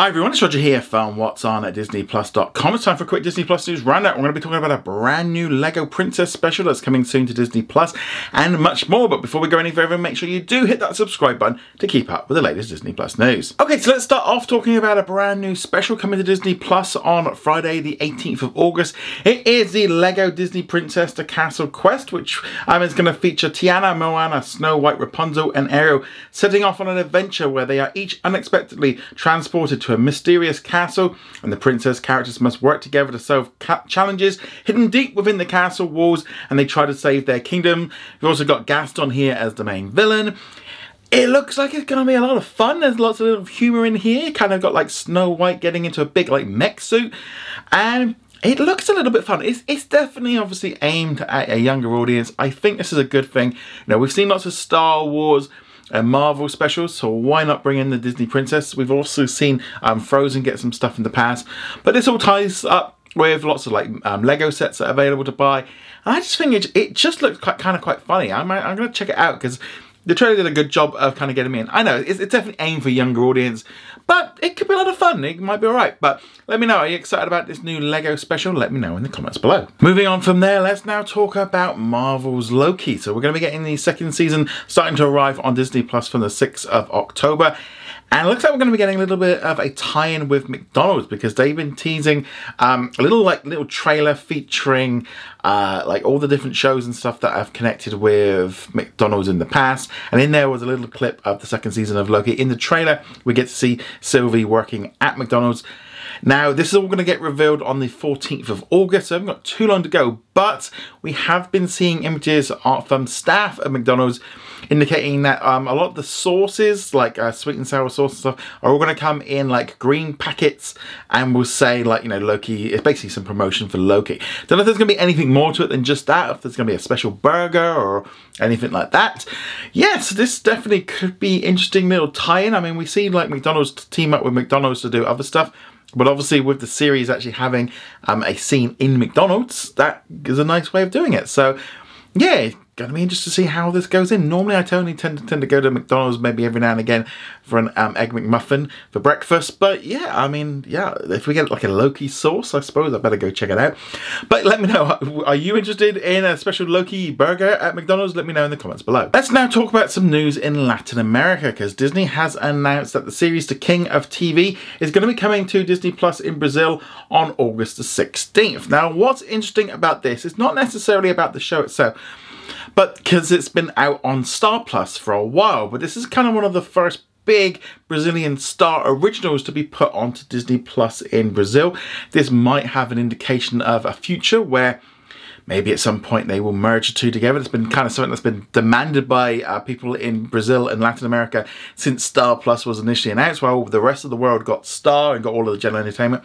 Hi everyone, it's Roger here from What's On at DisneyPlus.com. It's time for a quick Disney Plus news roundup. We're going to be talking about a brand new Lego Princess special that's coming soon to Disney Plus and much more. But before we go any further, make sure you do hit that subscribe button to keep up with the latest Disney Plus news. Okay, so let's start off talking about a brand new special coming to Disney Plus on Friday, the 18th of August. It is the Lego Disney Princess the Castle Quest, which um, is going to feature Tiana, Moana, Snow White, Rapunzel, and Ariel setting off on an adventure where they are each unexpectedly transported to a mysterious castle, and the princess characters must work together to solve challenges hidden deep within the castle walls, and they try to save their kingdom. We've also got Gaston here as the main villain. It looks like it's to be a lot of fun. There's lots of little humour in here. Kind of got like Snow White getting into a big like mech suit, and it looks a little bit fun. It's, it's definitely obviously aimed at a younger audience. I think this is a good thing. You know, we've seen lots of Star Wars and Marvel specials, so why not bring in the Disney Princess? We've also seen um, Frozen get some stuff in the past, but this all ties up with lots of like um, Lego sets that are available to buy. And I just think it, it just looks quite, kind of quite funny. I'm, I'm going to check it out because the trailer did a good job of kind of getting me in. I know it's, it's definitely aimed for a younger audience, but it could be a lot of fun. It might be alright. But let me know, are you excited about this new Lego special? Let me know in the comments below. Moving on from there, let's now talk about Marvel's Loki. So we're going to be getting the second season starting to arrive on Disney Plus from the 6th of October. And it looks like we're going to be getting a little bit of a tie-in with McDonald's because they've been teasing um, a little like little trailer featuring uh, like all the different shows and stuff that have connected with McDonald's in the past. And in there was a little clip of the second season of Loki. In the trailer, we get to see Sylvie working at McDonald's. Now, this is all going to get revealed on the 14th of August, so I haven't got too long to go, but we have been seeing images from staff at McDonald's indicating that um, a lot of the sauces, like uh, sweet and sour sauce and stuff, are all going to come in like green packets and will say, like, you know, Loki, it's basically some promotion for Loki. Don't know if there's going to be anything more to it than just that, if there's going to be a special burger or anything like that. Yes, this definitely could be interesting little tie in. I mean, we see like McDonald's team up with McDonald's to do other stuff. But obviously, with the series actually having um, a scene in McDonald's, that is a nice way of doing it. So, yeah, going to be interested to see how this goes in. Normally, I only tend to tend to go to McDonald's maybe every now and again for an um, egg McMuffin for breakfast. But yeah, I mean, yeah, if we get like a Loki sauce, I suppose I better go check it out. But let me know, are you interested in a special Loki burger at McDonald's? Let me know in the comments below. Let's now talk about some news in Latin America because Disney has announced that the series The King of TV is going to be coming to Disney Plus in Brazil on August the 16th. Now, what's interesting about this is not necessarily about the show itself but because it's been out on Star Plus for a while. But this is kind of one of the first big Brazilian star originals to be put onto Disney Plus in Brazil. This might have an indication of a future where maybe at some point they will merge the two together. It's been kind of something that's been demanded by uh, people in Brazil and Latin America since Star Plus was initially announced. While the rest of the world got Star and got all of the general entertainment,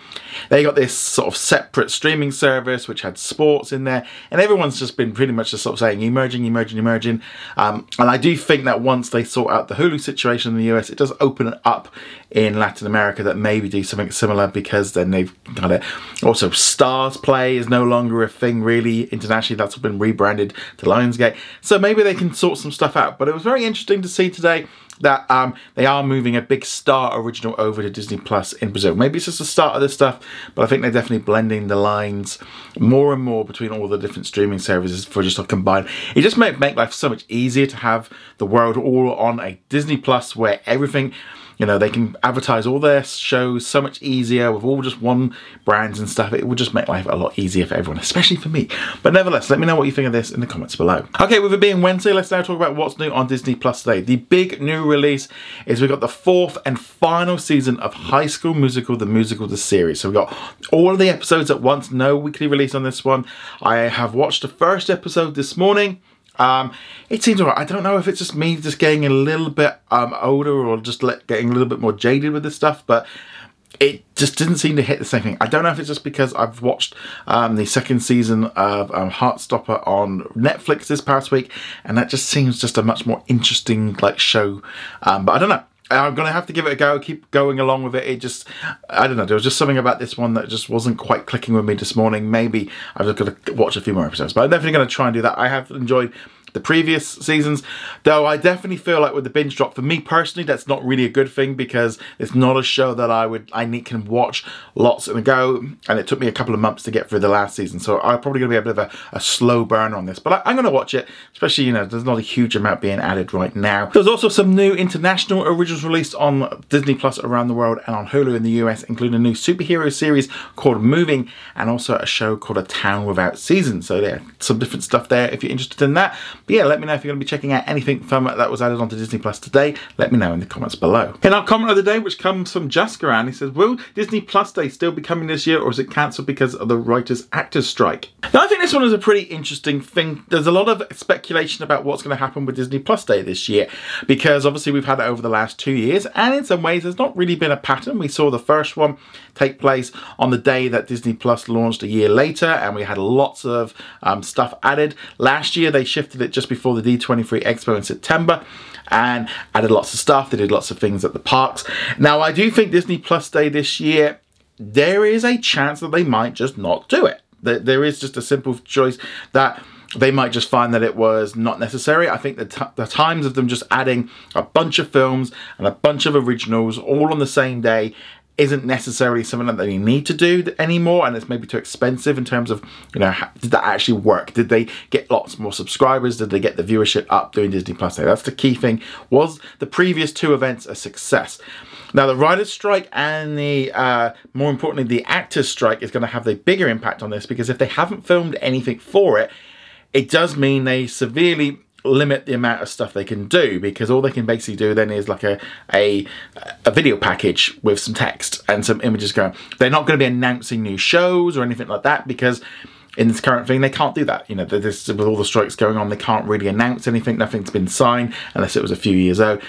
they got this sort of separate streaming service which had sports in there, and everyone's just been pretty much just sort of saying emerging, emerging, emerging. Um, and I do think that once they sort out the Hulu situation in the US, it does open it up in Latin America that maybe do something similar because then they've got it. Also, Starzplay is no longer a thing really internationally. That's been rebranded to Lionsgate. So maybe they can sort some stuff out. But it was very interesting to see today that um, they are moving a big Star original over to Disney Plus in Brazil. Maybe it's just the start of this stuff, but I think they're definitely blending the lines more and more between all the different streaming services for just a combined. It just make make life so much easier to have the world all on a Disney Plus where everything you know, they can advertise all their shows so much easier with all just one brands and stuff. It would just make life a lot easier for everyone, especially for me. But nevertheless, let me know what you think of this in the comments below. Okay, with it being Wednesday, let's now talk about what's new on Disney Plus today. The big new release is we've got the fourth and final season of High School Musical, the musical, the series. So we've got all of the episodes at once, no weekly release on this one. I have watched the first episode this morning. Um, it seems alright. I don't know if it's just me just getting a little bit um, older or just getting a little bit more jaded with this stuff, but it just didn't seem to hit the same thing. I don't know if it's just because I've watched um, the second season of um, Heartstopper on Netflix this past week, and that just seems just a much more interesting like show. Um, but I don't know. I'm gonna have to give it a go. Keep going along with it. It just, I don't know. There was just something about this one that just wasn't quite clicking with me this morning. Maybe I've just got to watch a few more episodes, but I'm definitely gonna try and do that. I have enjoyed the previous seasons. Though I definitely feel like with the binge drop, for me personally, that's not really a good thing because it's not a show that I would I need can watch lots in a go. And it took me a couple of months to get through the last season, so I'm probably going to be a bit of a, a slow burn on this. But I, I'm going to watch it, especially you know there's not a huge amount being added right now. There's also some new international originals released on Disney Plus around the world and on Hulu in the US, including a new superhero series called Moving and also a show called A Town Without Seasons. So yeah, some different stuff there if you're interested in that. But yeah, let me know if you're going to be checking out anything from that was added onto Disney Plus today. Let me know in the comments below. In our comment of the day, which comes from Jaskaran, he says, Will Disney Plus Day still be coming this year or is it cancelled because of the writers actors strike? Now I think this one is a pretty interesting thing. There's a lot of speculation about what's going to happen with Disney Plus Day this year because obviously we've had it over the last two years and in some ways there's not really been a pattern. We saw the first one take place on the day that Disney Plus launched a year later and we had lots of um, stuff added. Last year they shifted it just before the D23 Expo in September and added lots of stuff. They did lots of things at the parks. Now I do think Disney Plus Day this year there is a chance that they might just not do it. There is just a simple choice that they might just find that it was not necessary. I think the, t- the times of them just adding a bunch of films and a bunch of originals all on the same day isn't necessarily something that they need to do anymore and it's maybe too expensive in terms of you know did that actually work? Did they get lots more subscribers? Did they get the viewership up doing disney plus that's the key thing. Was the previous two events a success? Now the writers strike and the uh, more importantly the actors strike is going to have the bigger impact on this because if they haven't filmed anything for it it does mean they severely limit the amount of stuff they can do because all they can basically do then is like a a, a video package with some text and some images going. They're not going to be announcing new shows or anything like that because in this current thing they can't do that. You know, this with all the strikes going on, they can't really announce anything. Nothing's been signed unless it was a few years old.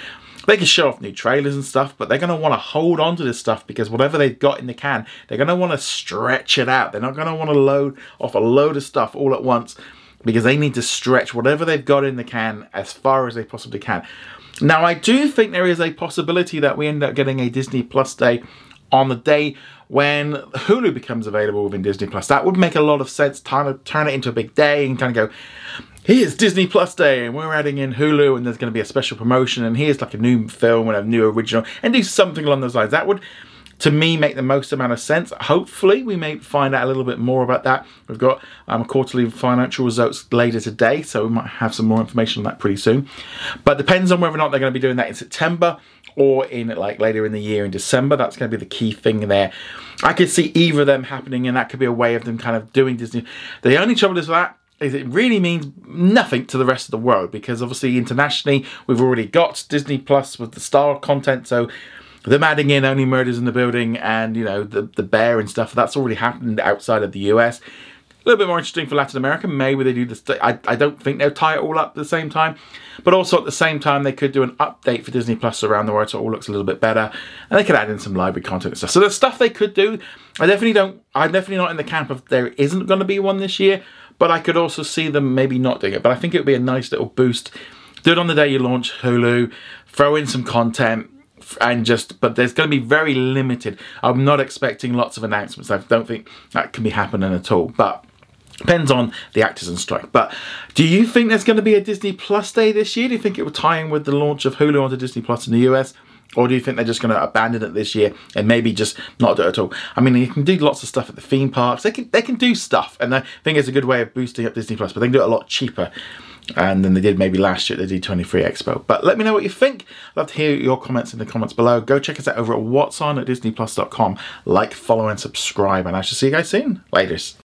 They can show off new trailers and stuff, but they're going to want to hold on to this stuff because whatever they've got in the can, they're going to want to stretch it out. They're not going to want to load off a load of stuff all at once because they need to stretch whatever they've got in the can as far as they possibly can. Now, I do think there is a possibility that we end up getting a Disney Plus day on the day when Hulu becomes available within Disney Plus. That would make a lot of sense. Kind of turn it into a big day and kind of go, here's Disney Plus Day, and we're adding in Hulu, and there's going to be a special promotion, and here's like a new film and a new original, and do something along those lines. That would to me make the most amount of sense. Hopefully, we may find out a little bit more about that. We've got um, quarterly financial results later today, so we might have some more information on that pretty soon. But depends on whether or not they're going to be doing that in September or in like later in the year in December. That's going to be the key thing there. I could see either of them happening, and that could be a way of them kind of doing Disney. The only trouble is that is it really means nothing to the rest of the world because obviously internationally we've already got Disney Plus with the Star content, so them adding in only murders in the building and you know the the bear and stuff that's already happened outside of the US. A little bit more interesting for Latin America. Maybe they do this. I, I don't think they'll tie it all up at the same time, but also at the same time they could do an update for Disney Plus around the world so it all looks a little bit better, and they could add in some library content and stuff. So there's stuff they could do. I definitely don't. I'm definitely not in the camp of there isn't going to be one this year, but I could also see them maybe not doing it. But I think it would be a nice little boost. Do it on the day you launch Hulu. Throw in some content and just but there's going to be very limited i'm not expecting lots of announcements i don't think that can be happening at all but depends on the actors and strike but do you think there's going to be a disney plus day this year do you think it will tie in with the launch of hulu onto disney plus in the us or do you think they're just going to abandon it this year and maybe just not do it at all? I mean, you can do lots of stuff at the theme parks. They can they can do stuff, and I think it's a good way of boosting up Disney Plus. But they can do it a lot cheaper and than they did maybe last year at the D23 Expo. But let me know what you think. I'd love to hear your comments in the comments below. Go check us out over at what's on at disneyplus.com. Like, follow, and subscribe, and I shall see you guys soon. Laters.